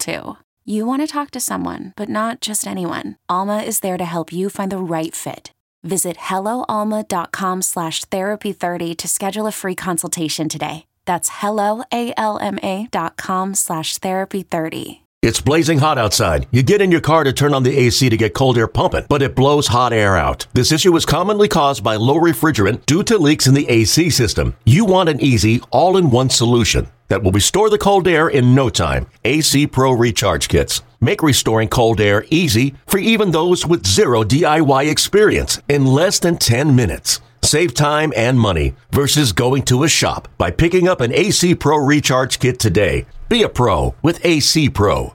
too. You want to talk to someone, but not just anyone. Alma is there to help you find the right fit. Visit helloalma.com slash therapy30 to schedule a free consultation today. That's helloalma.com slash therapy30. It's blazing hot outside. You get in your car to turn on the AC to get cold air pumping, but it blows hot air out. This issue is commonly caused by low refrigerant due to leaks in the AC system. You want an easy, all in one solution that will restore the cold air in no time. AC Pro Recharge Kits. Make restoring cold air easy for even those with zero DIY experience in less than 10 minutes. Save time and money versus going to a shop by picking up an AC Pro Recharge Kit today. Be a pro with AC Pro.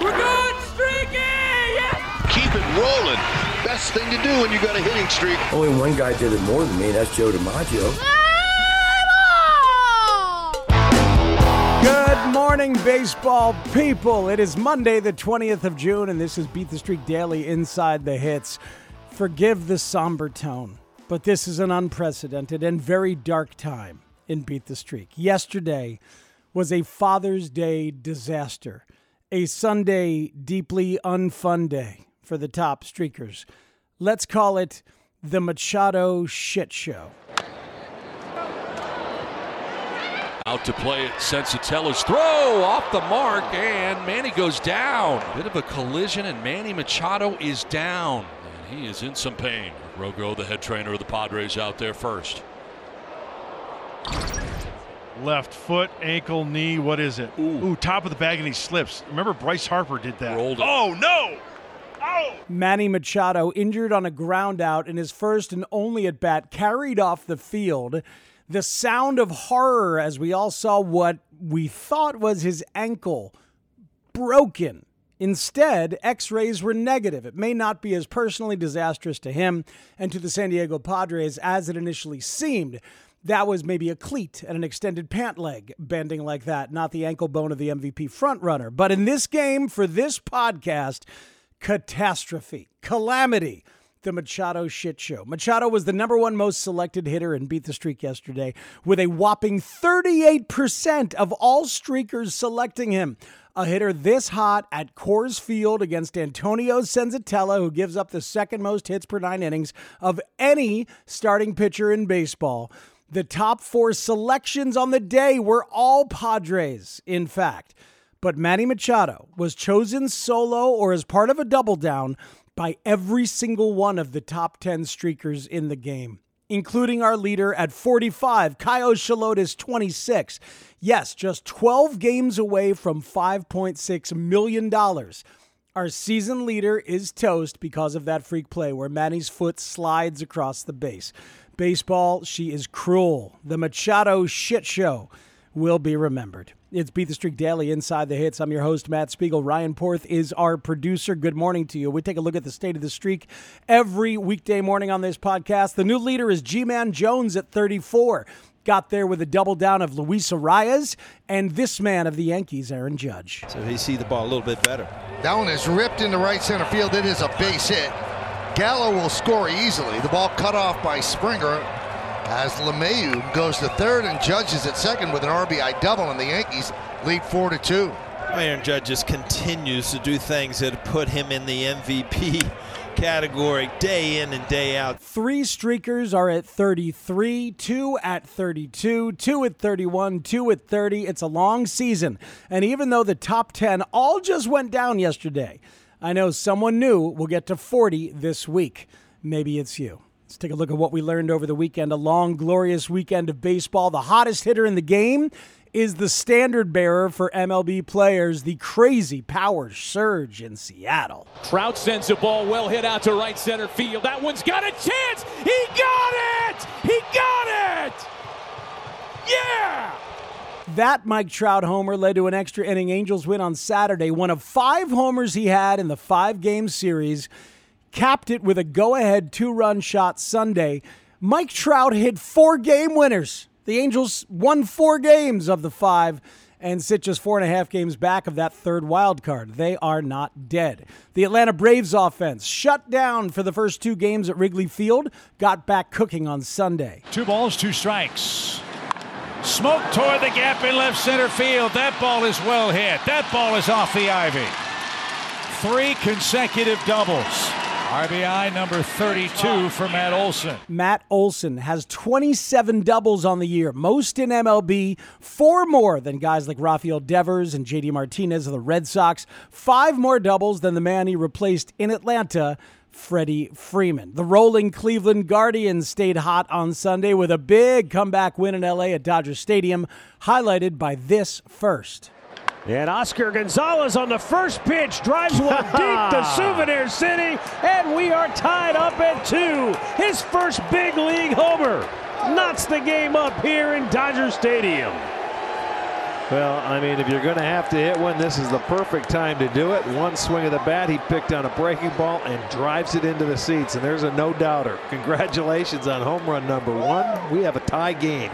We're good, streaky! Yeah! Keep it rolling. Best thing to do when you got a hitting streak. Only one guy did it more than me. That's Joe DiMaggio. Ah! Good morning, baseball people. It is Monday, the 20th of June, and this is Beat the Streak Daily Inside the Hits. Forgive the somber tone, but this is an unprecedented and very dark time in Beat the Streak. Yesterday was a Father's Day disaster, a Sunday deeply unfun day for the top streakers. Let's call it the Machado shit show. Out to play it, Senzatela's throw off the mark, and Manny goes down. Bit of a collision, and Manny Machado is down. And he is in some pain. Rogo, the head trainer of the Padres, out there first. Left foot, ankle, knee, what is it? Ooh. Ooh, top of the bag, and he slips. Remember, Bryce Harper did that. Rolled it. Oh, no! Oh! Manny Machado, injured on a ground out in his first and only at bat, carried off the field. The sound of horror as we all saw what we thought was his ankle broken. Instead, x rays were negative. It may not be as personally disastrous to him and to the San Diego Padres as it initially seemed. That was maybe a cleat and an extended pant leg bending like that, not the ankle bone of the MVP frontrunner. But in this game, for this podcast, catastrophe, calamity, the Machado shit show. Machado was the number one most selected hitter and beat the streak yesterday with a whopping 38% of all streakers selecting him. A hitter this hot at Coors Field against Antonio Senzatela, who gives up the second most hits per nine innings of any starting pitcher in baseball. The top four selections on the day were all Padres, in fact. But Manny Machado was chosen solo or as part of a double down by every single one of the top 10 streakers in the game, including our leader at 45, Coyote Shalotis 26. Yes, just 12 games away from $5.6 million. Our season leader is toast because of that freak play where Manny's foot slides across the base. Baseball, she is cruel. The Machado shit show will be remembered. It's Beat the Streak Daily Inside the Hits. I'm your host, Matt Spiegel. Ryan Porth is our producer. Good morning to you. We take a look at the state of the streak every weekday morning on this podcast. The new leader is G Man Jones at 34. Got there with a double down of Luis Arraez and this man of the Yankees, Aaron Judge. So he see the ball a little bit better. That one is ripped into right center field. It is a base hit. Gallo will score easily. The ball cut off by Springer as LeMahieu goes to third and judges at second with an RBI double, and the Yankees lead four to two. Aaron Judge just continues to do things that put him in the MVP category day in and day out. Three streakers are at 33, two at 32, two at 31, two at 30. It's a long season. And even though the top 10 all just went down yesterday, I know someone new will get to 40 this week. Maybe it's you. Let's take a look at what we learned over the weekend. A long, glorious weekend of baseball. The hottest hitter in the game is the standard bearer for MLB players, the crazy power surge in Seattle. Trout sends a ball well hit out to right center field. That one's got a chance. He got it! He got it! Yeah! That Mike Trout homer led to an extra inning Angels win on Saturday. One of five homers he had in the five game series, capped it with a go ahead two run shot Sunday. Mike Trout hit four game winners. The Angels won four games of the five and sit just four and a half games back of that third wild card. They are not dead. The Atlanta Braves offense shut down for the first two games at Wrigley Field, got back cooking on Sunday. Two balls, two strikes. Smoke toward the gap in left center field. That ball is well hit. That ball is off the ivy. Three consecutive doubles. RBI number 32 for Matt Olson. Matt Olson has 27 doubles on the year, most in MLB, four more than guys like Rafael Devers and JD Martinez of the Red Sox, five more doubles than the man he replaced in Atlanta Freddie Freeman. The rolling Cleveland Guardians stayed hot on Sunday with a big comeback win in LA at Dodger Stadium, highlighted by this first. And Oscar Gonzalez on the first pitch drives one deep to Souvenir City, and we are tied up at two. His first big league homer knocks the game up here in Dodger Stadium. Well, I mean, if you're going to have to hit one, this is the perfect time to do it. One swing of the bat, he picked on a breaking ball and drives it into the seats. And there's a no doubter. Congratulations on home run number one. We have a tie game.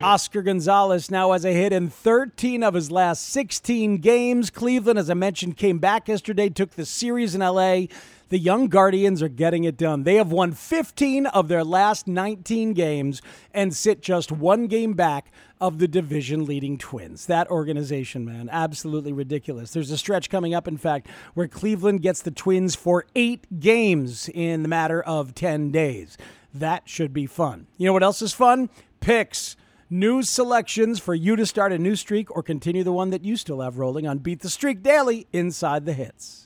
Oscar Gonzalez now has a hit in 13 of his last 16 games. Cleveland, as I mentioned, came back yesterday, took the series in LA. The young Guardians are getting it done. They have won 15 of their last 19 games and sit just one game back of the division leading Twins. That organization, man, absolutely ridiculous. There's a stretch coming up, in fact, where Cleveland gets the Twins for eight games in the matter of 10 days. That should be fun. You know what else is fun? Picks. News selections for you to start a new streak or continue the one that you still have rolling on Beat the Streak Daily inside the hits.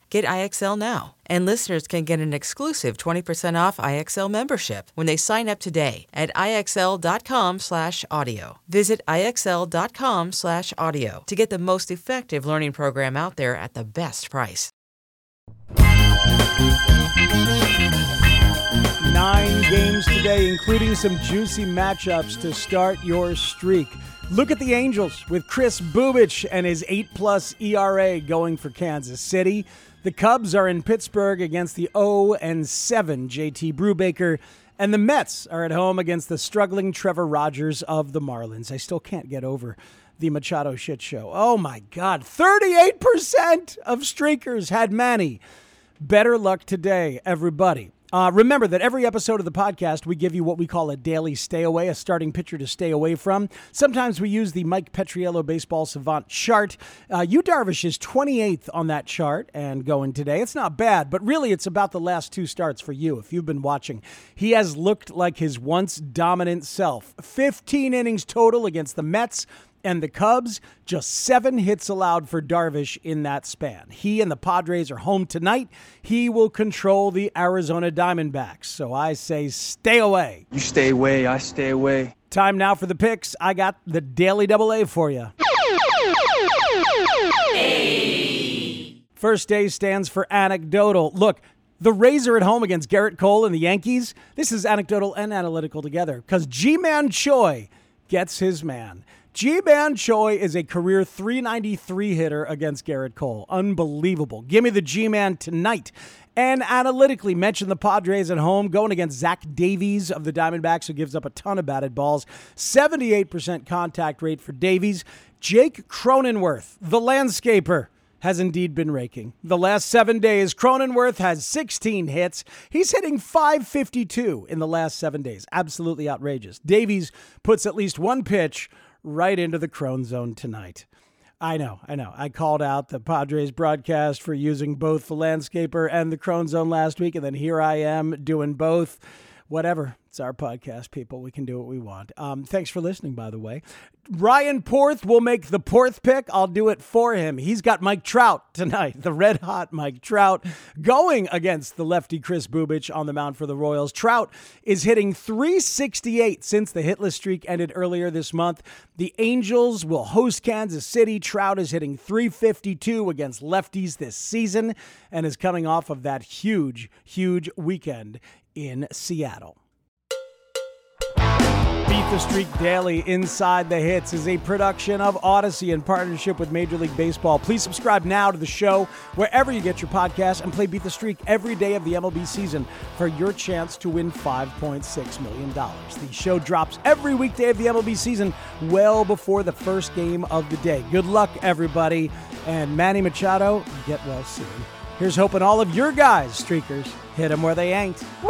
Get IXL now. And listeners can get an exclusive 20% off IXL membership when they sign up today at IXL.com/audio. Visit IXL.com/audio to get the most effective learning program out there at the best price. Nine games today, including some juicy matchups to start your streak. Look at the Angels with Kris Bubic and his 8 plus ERA going for Kansas City. The Cubs are in Pittsburgh against the 0 and 7 JT Brubaker. And the Mets are at home against the struggling Trevor Rogers of the Marlins. I still can't get over the Machado shit show. Oh my God. 38% of streakers had Manny. Better luck today, everybody. Uh, remember that every episode of the podcast, we give you what we call a daily stay away, a starting pitcher to stay away from. Sometimes we use the Mike Petriello Baseball Savant chart. Uh, Yu Darvish is 28th on that chart and going today. It's not bad, but really it's about the last two starts for you if you've been watching. He has looked like his once dominant self. 15 innings total against the Mets and the Cubs, just seven hits allowed for Darvish in that span. He and the Padres are home tonight. He will control the Arizona Diamondbacks. So I say stay away. You stay away, I stay away. Time now for the picks. I got the Daily Double A for you. First day stands for anecdotal. Look, the Razor at home against Gerrit Cole and the Yankees. This is anecdotal and analytical together because Ji-Man Choi gets his man. Ji-Man Choi is a career 393 hitter against Gerrit Cole. Unbelievable. Give me the Ji-Man tonight. And analytically, mention the Padres at home going against Zach Davies of the Diamondbacks, who gives up a ton of batted balls. 78% contact rate for Davies. Jake Cronenworth, the landscaper has indeed been raking. The last seven days, Cronenworth has 16 hits. He's hitting 552 in the last seven days. Absolutely outrageous. Davies puts at least one pitch right into the Crone Zone tonight. I know, I know. I called out the Padres broadcast for using both the landscaper and the Crone Zone last week, and then here I am doing both. Whatever. It's our podcast, people. We can do what we want. Um, thanks for listening, by the way. Ryan Porth will make the Porth pick. I'll do it for him. He's got Mike Trout tonight, the red hot Mike Trout, going against the lefty Kris Bubic on the mound for the Royals. Trout is hitting 368 since the hitless streak ended earlier this month. The Angels will host Kansas City. Trout is hitting 352 against lefties this season and is coming off of that huge, huge weekend in Seattle. Beat the Streak Daily Inside the Hits is a production of Audacy in partnership with Major League Baseball. Please subscribe now to the show wherever you get your podcasts and play Beat the Streak every day of the MLB season for your chance to win $5.6 million. The show drops every weekday of the MLB season well before the first game of the day. Good luck, everybody. And Manny Machado, get well soon. Here's hoping all of your guys, streakers, hit them where they ain't. Woo!